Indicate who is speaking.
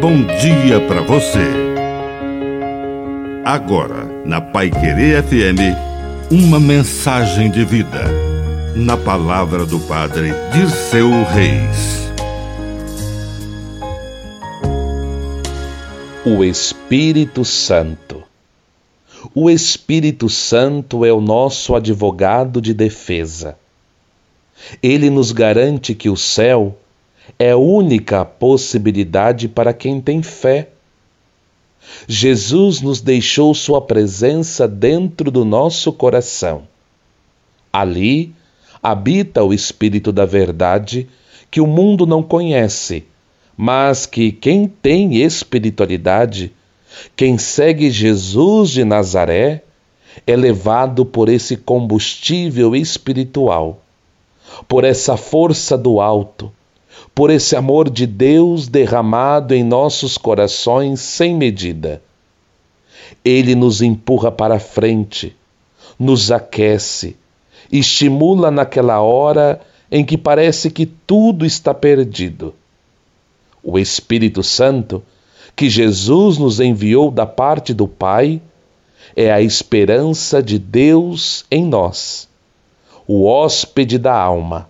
Speaker 1: bom dia para você. Agora, na Pai Querer FM, uma mensagem de vida. Na palavra do Padre Dirceu Reis.
Speaker 2: O Espírito Santo. O Espírito Santo é o nosso advogado de defesa. Ele nos garante que o céu é a única possibilidade para quem tem fé. Jesus nos deixou Sua presença dentro do nosso coração. Ali habita o Espírito da Verdade que o mundo não conhece, mas que quem tem espiritualidade, quem segue Jesus de Nazaré, é levado por esse combustível espiritual, por essa força do alto por esse amor de Deus derramado em nossos corações sem medida. Ele nos empurra para frente, nos aquece, estimula naquela hora em que parece que tudo está perdido. O Espírito Santo, que Jesus nos enviou da parte do Pai, é a esperança de Deus em nós, o hóspede da alma